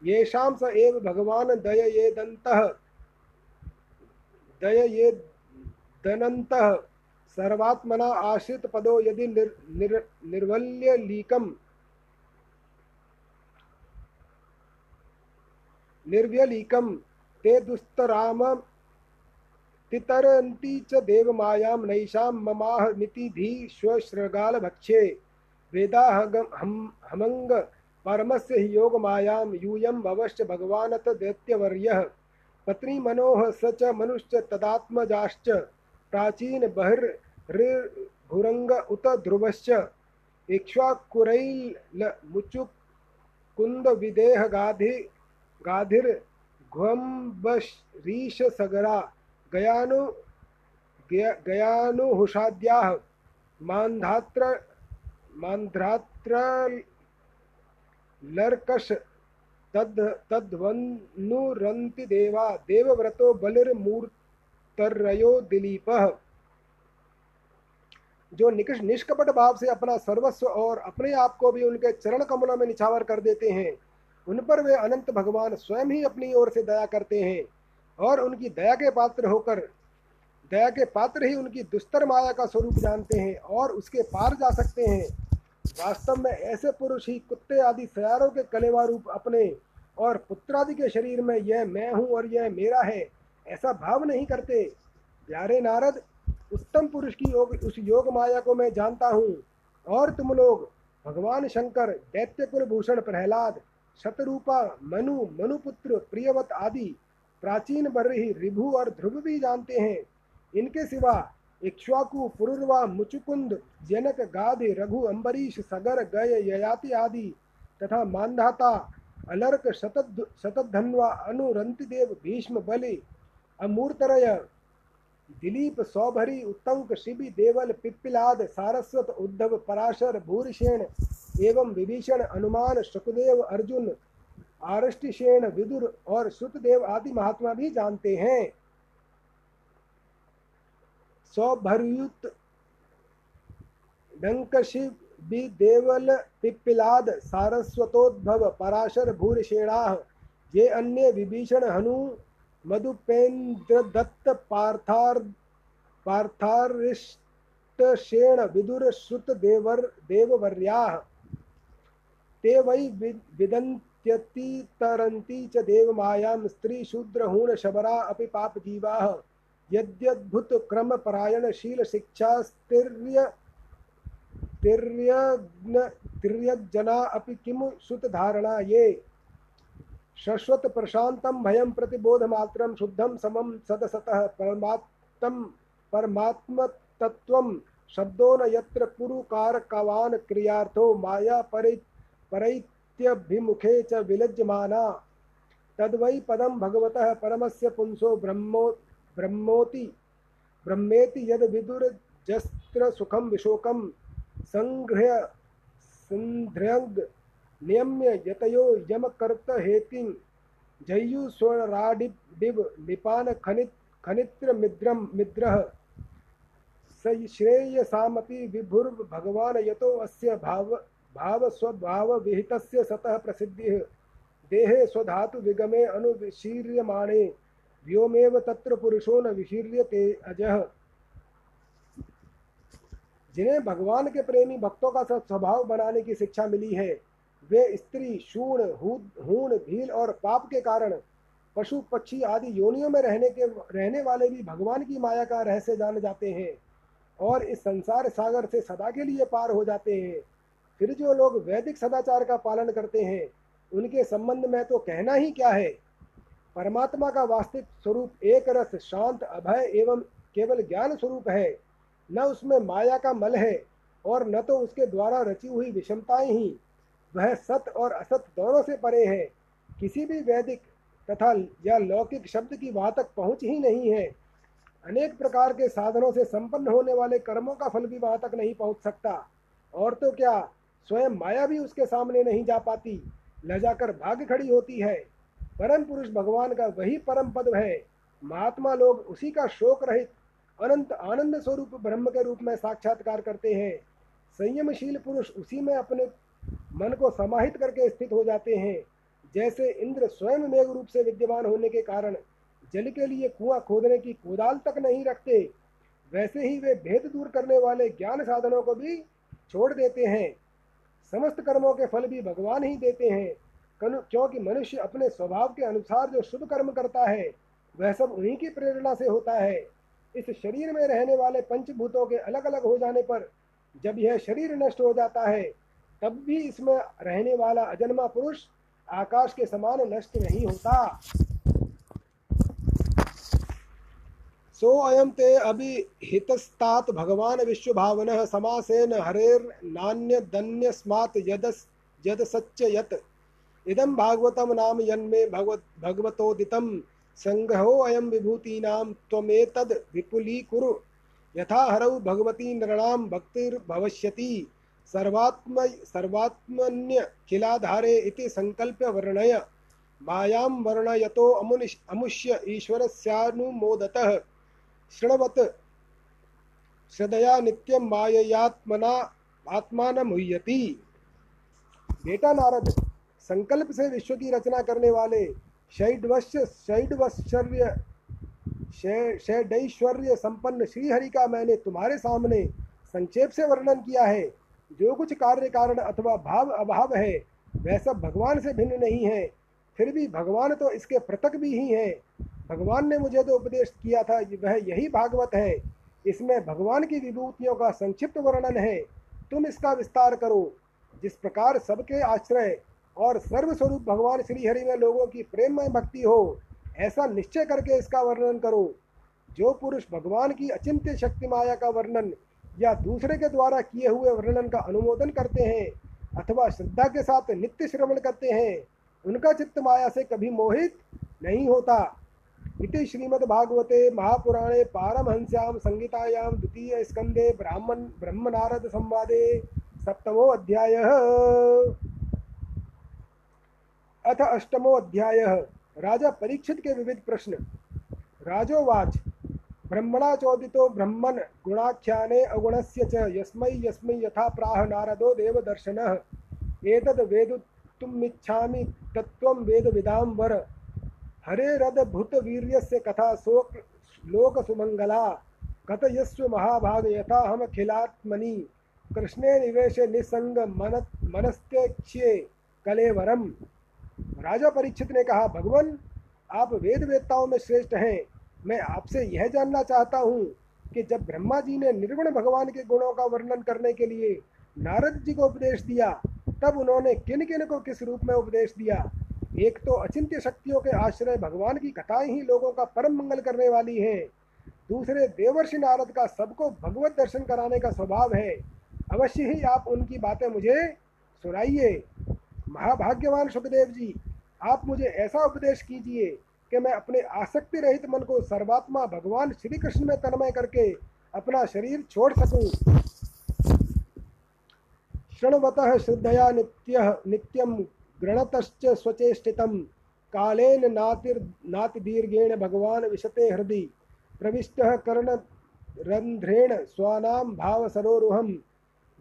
ये शाम स एव भगवान दय ये दंत दय ये दनंत सर्वात्मना आश्रित पदो यदि निर, निर, निर्वल्य लीकम। निर्व्यलीकम ते दुस्तराम तितरन्ति च देवमायां नैषां ममाह मिति धी भक्षे। वेदाहगम हम हमंग परमस्य हि योगमायां यूयं भवश्च भगवानत दैत्यवर्यः। पत्नी मनोह स च मनुश्च तदात्मजाश्च। प्राचीन बहिर्भुरंग उत ध्रुवश्च। इक्ष्वाकुरैल विदेह गाधि गाधिर घ्वम्बरीश सगरा गयानु गयानुहुषाद्याः मान्धात्र, मान्ध्रात्र लर्कश, तद्, तद्वन्नुरन्ति देवा, देवव्रतो बलिर्मूर्तर्यो दिलीपः। जो निकष निष्कपट भाव से अपना सर्वस्व और अपने आप को भी उनके चरण कमलों में निछावर कर देते हैं, उन पर वे अनंत भगवान स्वयं ही अपनी ओर से दया करते हैं। और उनकी दया के पात्र होकर, दया के पात्र ही उनकी दुस्तर माया का स्वरूप जानते हैं और उसके पार जा सकते हैं। वास्तव में ऐसे पुरुष ही कुत्ते आदि सयारों के कलेवा रूप अपने और पुत्रादि के शरीर में यह मैं हूँ और यह मेरा है, ऐसा भाव नहीं करते। प्यारे नारद, उत्तम पुरुष की योग, उस योग माया को मैं जानता हूँ। और तुम लोग, भगवान शंकर दैत्य कुल भूषण प्रहलाद, शतरूपा, मनु, मनुपुत्र, प्रियवत आदि प्राचीन बर्ही रिभु और ध्रुव भी जानते हैं। इनके सिवा इक्ष्वाकु, पुरुर्वा, मुचुकुंद, जनक, गाधि, रघु अम्बरीश सगर, गय, ययाति आदि तथा मानधाता अलर्क, शतद, शतधन्वा अनुरंतिदेव भीष्म, बलि, अमूर्तरय, दिलीप, सौभरी, उत्तंक, शिबि, देवल, पिप्पिलाद, सारस्वत, उद्धव, पराशर, भूरिषेण एवं विभीषण अनुमान सुखदेव अर्जुन आरष्टिशेण विदुर और श्रुतदेव आदि महात्मा भी जानते हैं। सौभरयुत डंकशिव भी देवल पिप्पिलाद सारस्वतोद्भव पराशर भूरिषेणा ये अन्य विभीषण हनु मधुपेन्द्र दत्त पार्थार पार्थारिष्टशेण विदुर श्रुत देवर ते वै विदन्त्यति तरन्ति च देवमायां स्त्रीशूद्रहूणशबरा अपि पापजीवाः। यद्यद्भुतक्रमपरायणशीलशिक्षास्तिर्य तिर्यग्न तिर्यग्जना अपि किमु सुतधारणा ये शश्वत प्रशांतं भयं प्रतिबोधमात्रं शुद्धं समं सदसतः परमात्म परमात्मतत्त्वं शब्दो न यत्र पुरुकारकवान् क्रियार्थो माया परि परैत्यभिमुखे च विलज्यमाना तद्वै पदं भगवतः परमस्य पुंसो ब्रह्मो ब्रह्मोति। ब्रह्मेति यद विदुरजस्त्र सुखम विशोकम संघ्र्य संध्र्यग नियम्य यतयो यमकर्त हेतिं जय्यु स्वराडिव लिपान खनित खनित्र मिद्रम मिद्रः। स श्रेयसामपि विभुर्भगवान् यतो अस्य भाव भाव स्वभाव विहितस्य सतः प्रसिद्धिः। देहे स्वधातु विगमे अनुविशीर्यमाणे व्योमेव तत्र पुरुषो न विशीर्यते अजः। जिन्हें भगवान के प्रेमी भक्तों का स्वभाव बनाने की शिक्षा मिली है, वे स्त्री, शूण हूण, भील और पाप के कारण पशु, पक्षी आदि योनियों में रहने के रहने वाले भी भगवान की माया का रहस्य जान जाते हैं और इस संसार सागर से सदा के लिए पार हो जाते हैं। फिर जो लोग वैदिक सदाचार का पालन करते हैं, उनके संबंध में तो कहना ही क्या है? परमात्मा का वास्तविक स्वरूप एक रस शांत, अभय एवं केवल ज्ञान स्वरूप है। न उसमें माया का मल है और न तो उसके द्वारा रची हुई विषमताएँ ही। वह सत और असत दोनों से परे है। किसी भी वैदिक तथा या लौकिक शब्द की वहाँ तक पहुँच ही नहीं है। अनेक प्रकार के साधनों से संपन्न होने वाले कर्मों का फल भी वहाँ तक नहीं पहुँच सकता। और तो क्या? स्वयं माया भी उसके सामने नहीं जा पाती। लजाकर भाग खड़ी होती है। परम पुरुष भगवान का वही परम पद है। महात्मा लोग उसी का शोक रहित, अनंत आनंद स्वरूप ब्रह्म के रूप में साक्षात्कार करते हैं। संयमशील पुरुष उसी में अपने मन को समाहित करके स्थित हो जाते हैं। जैसे इंद्र स्वयं मेघ रूप से विद्यमान होने के कारण जल के लिए कुआँ खोदने की कोदाल तक नहीं रखते, वैसे ही वे भेद दूर करने वाले ज्ञान साधनों को भी छोड़ देते हैं। समस्त कर्मों के फल भी भगवान ही देते हैं। क्योंकि मनुष्य अपने स्वभाव के अनुसार जो शुभ कर्म करता है, वह सब उन्हीं की प्रेरणा से होता है। इस शरीर में रहने वाले पंचभूतों के अलग अलग हो जाने पर जब यह शरीर नष्ट हो जाता है, तब भी इसमें रहने वाला अजन्मा पुरुष आकाश के समान नष्ट नहीं होता। सो अयम ते अभिहितस्तात् भगवान विश्वभावन समासेन हरेर नान्य दन्यस्मात् यदस यदसच्च यत् इदं भागवतं नाम यन्मे भगवत भगवतोदितं संग्रहो अयं विभूतीनां त्वमेतद् विपुलीकुरु। यथा हरौ भगवती नृणां भक्तिर्भविष्यति। सर्वात्म सर्वात्मन्यखिलाधारे इति संकल्प्य वर्णय मायां वर्णयतो अमुनिश अमुष्य ईश्वरस्यानुमोदतः। शृणवत श्रदया नित्यम माययात्मना आत्मान मुह्यति बेटा नारद, संकल्प से विश्व की रचना करने वाले शैडवश्य शैडवश्चर्य शैडैश्वर्य संपन्न श्रीहरि का मैंने तुम्हारे सामने संक्षेप से वर्णन किया है। जो कुछ कार्य कारण अथवा भाव अभाव है, वह सब भगवान से भिन्न नहीं है। फिर भी भगवान तो इसके पृथक भी ही हैं। भगवान ने मुझे तो उपदेश किया था वह यही भागवत है। इसमें भगवान की विभूतियों का संक्षिप्त वर्णन है। तुम इसका विस्तार करो। जिस प्रकार सबके आश्रय और सर्वस्वरूप भगवान श्री हरि में लोगों की प्रेममय भक्ति हो, ऐसा निश्चय करके इसका वर्णन करो। जो पुरुष भगवान की अचिंत्य शक्ति माया का वर्णन या दूसरे के द्वारा किए हुए वर्णन का अनुमोदन करते हैं, अथवा श्रद्धा के साथ नित्य श्रवण करते हैं, उनका चित्त माया से कभी मोहित नहीं होता। इति श्रीमद्भागवते महापुराणे पारमहंस्यां संहितायां द्वितीयस्कन्धे ब्राह्मण ब्रह्मनारदसंवादे सप्तमो अध्यायः। अथ अष्टमो अध्यायः। राजा परीक्षित के विविध प्रश्न। राजोवाच ब्रह्मणा चोदितो ब्रह्मन् गुणाख्याने अगुणस्य च यस्मै यस्मै यथा प्राह नारदो देवदर्शनः। एतद् वेदुत्तुमिच्छामि तत्त्वं वेदविदां वर। हरे रद भूत वीर्य से कथा शोक लोक सुमंगला कथयस्व महाभाग यथा हम खिलात्मनि। कृष्णे निवेश निसंग मन मनस्त्यक्ष्ये कलेवरम। राजा परीक्षित ने कहा, भगवान, आप वेद वेदताओं में श्रेष्ठ हैं। मैं आपसे यह जानना चाहता हूँ कि जब ब्रह्मा जी ने निर्गुण भगवान के गुणों का वर्णन करने के लिए नारद जी को उपदेश दिया, तब उन्होंने किन किन को किस रूप में उपदेश दिया? एक तो अचिंत्य शक्तियों के आश्रय भगवान की कथाएँ ही लोगों का परम मंगल करने वाली हैं। दूसरे देवर्षि नारद का सबको भगवत दर्शन कराने का स्वभाव है। अवश्य ही आप उनकी बातें मुझे सुनाइए। महाभाग्यवान सुखदेव जी, आप मुझे ऐसा उपदेश कीजिए कि मैं अपने आसक्ति रहित मन को सर्वात्मा भगवान श्री कृष्ण में तन्मय करके अपना शरीर छोड़ सकूँ। शृणवतः श्रद्धया नित्य नित्यम गृणतश्च स्वचेष्टितं कालेन नातिर, नातिदीर्घेण भगवान् विशते हृदि। प्रविष्टः कर्णरन्ध्रेण स्वानां भावसरोरुहं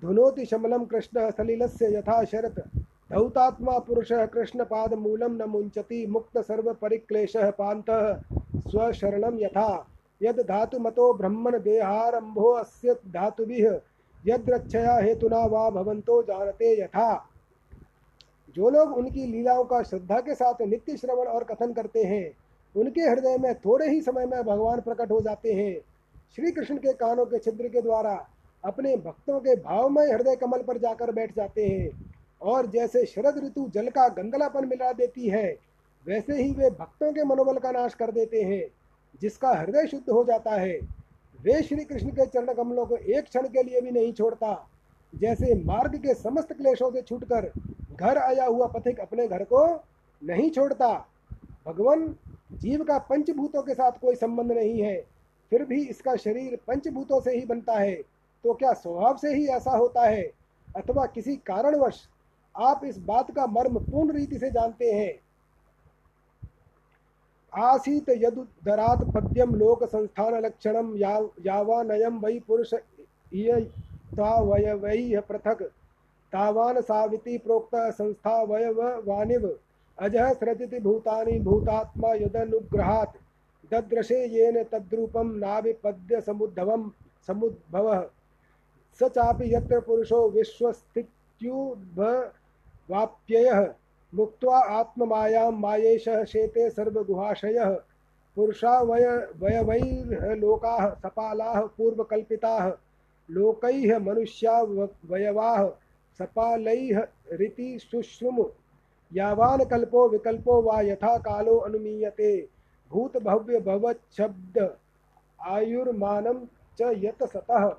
धुनोति शमलं कृष्णः सलिलस्य यथा शरत्। धौतात्मा पुरुषः कृष्णपादमूलं न मुञ्चति। मुक्तसर्वपरिक्लेशः पान्तः स्वशरणं यथा। यद् धातुमतो ब्रह्मण देहारम्भो अस्य धातुभिः, यद्रक्षया हेतुना वा भवन्तो जानते यथा। जो लोग उनकी लीलाओं का श्रद्धा के साथ नित्य श्रवण और कथन करते हैं, उनके हृदय में थोड़े ही समय में भगवान प्रकट हो जाते हैं। श्री कृष्ण के कानों के छिद्र के द्वारा अपने भक्तों के भावमय हृदय कमल पर जाकर बैठ जाते हैं और जैसे शरद ऋतु जल का गंगलापन मिला देती है, वैसे ही वे भक्तों के मनोबल का नाश कर देते हैं, जिसका हृदय शुद्ध हो जाता है। वे श्री कृष्ण के चरण कमलों को एक क्षण के लिए भी नहीं छोड़ता, जैसे मार्ग के समस्त क्लेशों से छूटकर घर आया हुआ पथिक अपने घर को नहीं छोड़ता। भगवान जीव का पंचभूतों के साथ कोई संबंध नहीं है, फिर भी इसका शरीर पंचभूतों से ही बनता है। तो क्या स्वभाव से ही ऐसा होता है? अथवा किसी कारणवश आप इस बात का मर्म पूर्ण रीति से जानते हैं? आसीत यदुदरात पद्यम लोक संस्थान लक्षणम यावानयम वही पुरुष वही पृथक। तावान साविति प्रोक्त संस्था वयव वानिव। अजः सृजति भूतानि भूतात्मा यदनुग्रहात्। दद्रशे येन तद्रूपं नाभिपद्य समुद्भवं। समुद्भवः स चापि यत्र पुरुषो विश्वस्थित्युद्भवाप्ययः। मुक्त्वा आत्ममायां मायेशः शेते सर्वगुहाशयः। पुरुषा वय वयवैर्लोकाः सपालाः पूर्वकल्पिताः। लोकैः मनुष्या वयवाः। सपालैः रीति सुश्रुम यावान कल्पो विकल्पो वा यथा कालो अनुमीयते। भूत भव्य भवत शब्द आयुर्मानम च यत सतः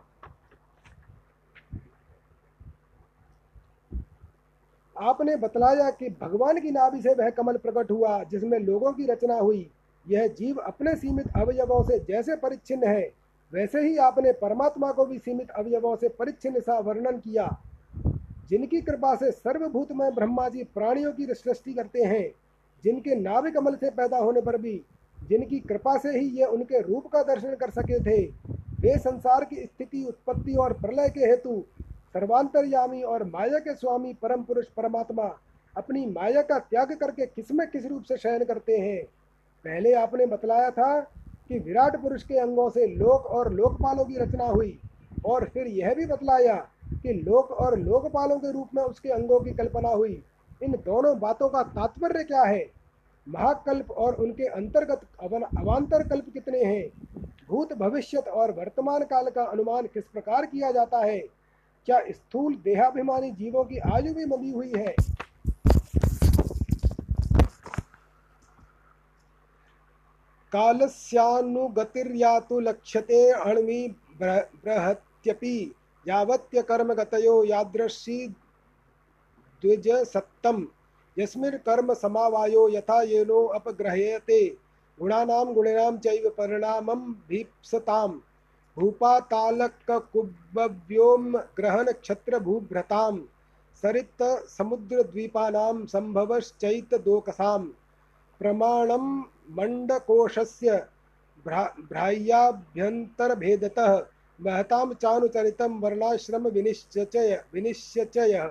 आपने बतलाया कि भगवान की नाभि से वह कमल प्रकट हुआ, जिसमें लोगों की रचना हुई। यह जीव अपने सीमित अवयवों से जैसे परिच्छिन्न है, वैसे ही आपने परमात्मा को भी सीमित अवयवों से परिच्छिन्न सा वर्णन किया। जिनकी कृपा से सर्वभूत में ब्रह्मा जी प्राणियों की सृष्टि करते हैं, जिनके नाभि कमल से पैदा होने पर भी, जिनकी कृपा से ही ये उनके रूप का दर्शन कर सके थे, वे संसार की स्थिति, उत्पत्ति और प्रलय के हेतु सर्वांतरयामी और माया के स्वामी परम पुरुष परमात्मा अपनी माया का त्याग करके किसमें किस रूप से शयन करते हैं? पहले आपने बतलाया था कि विराट पुरुष के अंगों से लोक और लोकपालों की रचना हुई, और फिर यह भी बतलाया कि लोक और लोकपालों के रूप में उसके अंगों की कल्पना हुई। इन दोनों बातों का तात्पर्य क्या है? महाकल्प और उनके अंतर्गत अवान्तर कल्प कितने हैं? भूत भविष्यत और वर्तमान काल का अनुमान किस प्रकार किया जाता है? क्या स्थूल देहाभिमानी जीवों की आयु भी मदी हुई है? कालस्यानुगतिर्यातु लक्ष्यते अण्वी बृहत्यपि। यावत्य कर्मगतयो यादृशी द्विजसत्तम। यस्मिन् कर्म समावायो यथा येनो अपग्रह्यते। गुणानां गुणिनां चैव परिणामं भीप्सताम्। भूपातालककुब्बव्योम ग्रहण क्षत्र भूभ्रतां सरित समुद्रद्वीपानां सम्भवश्चैतदोकसां प्रमाणं मण्डकोशस्य भ्रा, भ्राह्याभ्यन्तरभेदतः। महतां चानुचरितं वर्णाश्रमविनिश्चय विनिश्चयः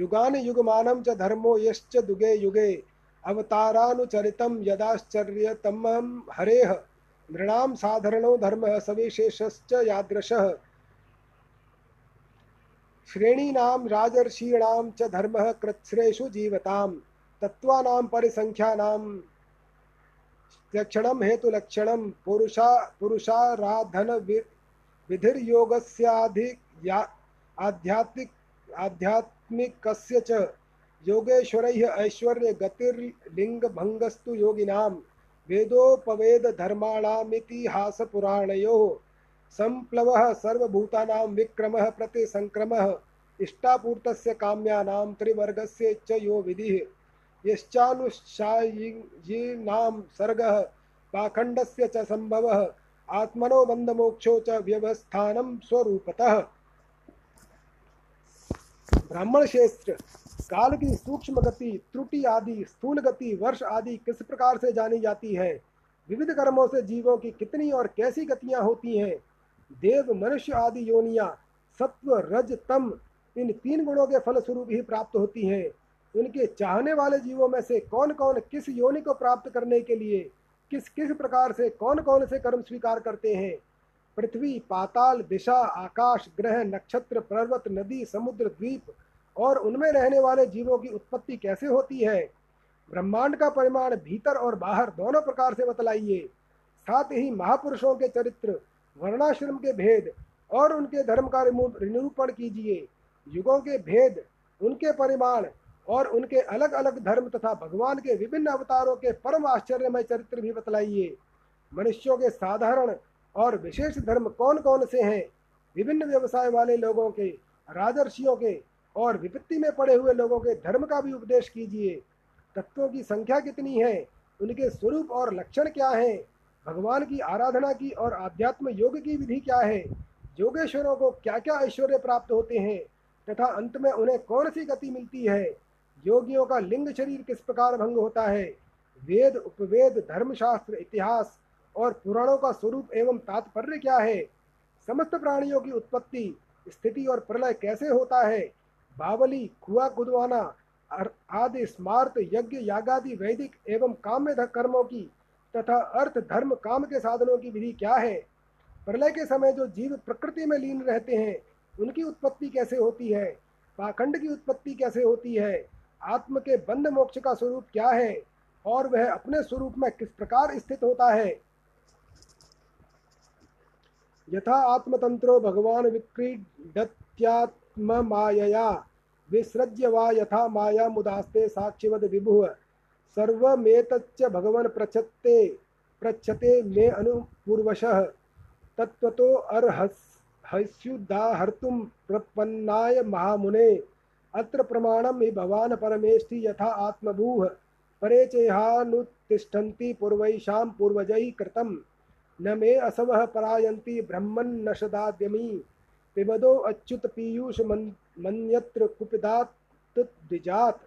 युगान युगमानं च धर्मो यश्च दुगे युगे। अवतारानुचरितं यदाश्चर्यतमं हरेः। नृणां साधारणो धर्मः सविशेषश्च यादृशः। श्रेणीनां राजर्षीणां च धर्मः कृत्स्रेषु जीवतां तत्त्वानां परिसङ्ख्यानां लक्षणं पुरुषा पुरुषाराधन विधिर्योगस्याधिक आध्यात्मिक आध्यात्मिकस्य च योगेश्वरैः ऐश्वर्य गतिर्लिङ्गभङ्गस्तु योगिनां वेदोपवेदधर्माणामितिहासपुराणयोः सम्प्लवः सर्वभूतानां विक्रमः प्रतिसङ्क्रमः इष्टापूर्तस्य काम्यानां त्रिवर्गस्य च यो विधिः यश्चानुशायिनां सर्गः पाखण्डस्य च सम्भवः आत्मनो बन्धमोक्षो च व्यवस्थानं स्वरूपतः। ब्राह्मण क्षेत्र काल की सूक्ष्म गति त्रुटि आदि स्थूल गति वर्ष आदि किस प्रकार से जानी जाती है? विविध कर्मों से जीवों की कितनी और कैसी गतियाँ होती हैं? देव, मनुष्य आदि योनिया, सत्व, रज, तम, इन तीन गुणों के फल स्वरूप ही प्राप्त होती हैं। उनके चाहने वाले जीवों में से कौन कौन किस योनि को प्राप्त करने के लिए किस किस प्रकार से कौन कौन से कर्म स्वीकार करते हैं? पृथ्वी, पाताल, दिशा, आकाश, ग्रह, नक्षत्र, पर्वत, नदी, समुद्र, द्वीप और उनमें रहने वाले जीवों की उत्पत्ति कैसे होती है? ब्रह्मांड का परिमाण भीतर और बाहर दोनों प्रकार से बतलाइए। साथ ही महापुरुषों के चरित्र, वर्णाश्रम के भेद और उनके धर्म का निरूपण कीजिए। युगों के भेद, उनके परिमाण और उनके अलग अलग धर्म तथा भगवान के विभिन्न अवतारों के परम आश्चर्यमय चरित्र भी बतलाइए। मनुष्यों के साधारण और विशेष धर्म कौन कौन से हैं? विभिन्न व्यवसाय वाले लोगों के, राजर्षियों के और विपत्ति में पड़े हुए लोगों के धर्म का भी उपदेश कीजिए। तत्वों की संख्या कितनी है? उनके स्वरूप और लक्षण क्या हैं? भगवान की आराधना की और आध्यात्म योग की विधि क्या है? योगेश्वरों को क्या क्या ऐश्वर्य प्राप्त होते हैं? तथा अंत में उन्हें कौन सी गति मिलती है? योगियों का लिंग शरीर किस प्रकार भंग होता है? वेद, उपवेद, धर्मशास्त्र, इतिहास और पुराणों का स्वरूप एवं तात्पर्य क्या है? समस्त प्राणियों की उत्पत्ति, स्थिति और प्रलय कैसे होता है? बावली कुआ कुदवाना आदि स्मार्त, यज्ञ, यागादि, वैदिक एवं काम्य कर्मों की तथा अर्थ, धर्म, काम के साधनों की विधि क्या है? प्रलय के समय जो जीव प्रकृति में लीन रहते हैं, उनकी उत्पत्ति कैसे होती है? पाखंड की उत्पत्ति कैसे होती है? आत्म के बंद मोक्ष का स्वरूप क्या है? और वह अपने स्वरूप में किस प्रकार स्थित होता है? यथा आत्मतंत्रो भगवान विक्रीडत्यात्म मायया विसृज्य वा यथा माया मुदास्ते साक्षिवद विभुः। सर्वमेतच्च भगवन् पृच्छते पृच्छते मे अनुपूर्वशः। तत्त्वतो अर्हस्युदाहर्तुं प्रपन्नाय महामुने। अत्र प्रमाणं हि भवान् परमेष्टि यथा आत्मभूः। परे चेहानुतिष्ठन्ति पूर्वैषां पूर्वजैः कृतं न मे असवः परायन्ति ब्रह्मन्नशदाद्यमी पिबदो अच्युत पीयूष मन्यत्र कुपिदात द्विजात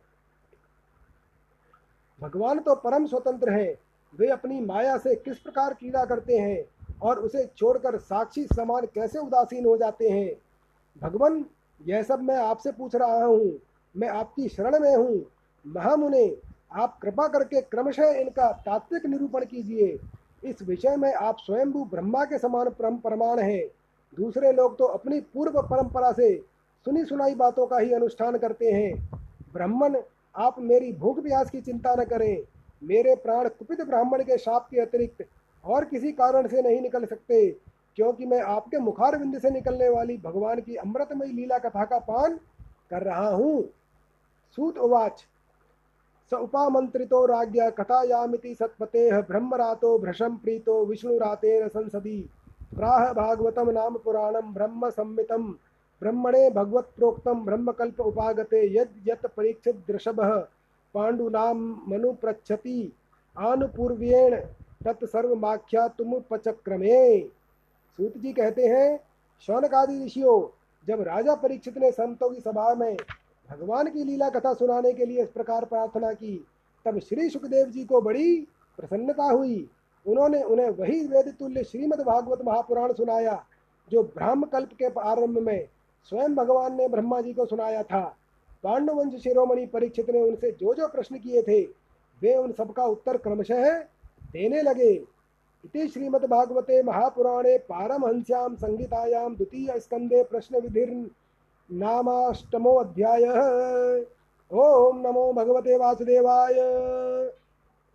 भगवान तो परम स्वतंत्र हैं। वे अपनी माया से किस प्रकार क्रीड़ा करते हैं और उसे छोड़कर साक्षी समान कैसे उदासीन हो जाते हैं? भगवान यह सब मैं आपसे पूछ रहा हूँ। मैं आपकी शरण में हूँ। महामुने, आप कृपा करके क्रमशः इनका तात्विक निरूपण कीजिए। इस विषय में आप स्वयंभू ब्रह्मा के समान परम प्रमाण हैं। दूसरे लोग तो अपनी पूर्व परंपरा से सुनी सुनाई बातों का ही अनुष्ठान करते हैं। ब्राह्मण, आप मेरी भूख प्यास की चिंता न करें। मेरे प्राण कुपित ब्राह्मण के शाप के अतिरिक्त और किसी कारण से नहीं निकल सकते। क्योंकि मैं आपके मुखार बिंद से निकलने वाली भगवान की अमृतमयी लीला कथा का पान कर रहा हूँ। सूत उवाच। स उपामंत्रितो राज्ञ कथायामिति सत्पतेः ब्रह्मरातो भ्रशं प्रीतो विष्णुरातेन संसदि। प्राह भागवतम नाम पुराणम ब्रह्म संमितम। ब्रह्मणे भगवत प्रोक्तम ब्रह्मकल्प उपागते यद यत परीक्षित दृषभः पाण्डुनाम मनु पृछति आनुपूर्वेण तत्सर्वमाख्या तुम पचक्रमे सूत जी कहते हैं शौनक आदि ऋषियों, जब राजा परीक्षित ने संतों की सभा में भगवान की लीला कथा सुनाने के लिए इस प्रकार प्रार्थना की, तब श्री सुखदेव जी को बड़ी प्रसन्नता हुई। उन्होंने उन्हें वही वेद तुल्य श्रीमद भागवत महापुराण सुनाया, जो ब्रह्म कल्प के आरंभ में स्वयं भगवान ने ब्रह्मा जी को सुनाया था। पांडुवंश शिरोमणि परीक्षित ने उनसे जो जो प्रश्न किए थे, वे उन सबका उत्तर क्रमशः देने लगे। इति श्रीमद्भागवते महापुराणे पारमहंस्यां संहितायां द्वितीय स्कंदे प्रश्न विधिर् नामाष्टमो ओम नमो भगवते वासुदेवाय।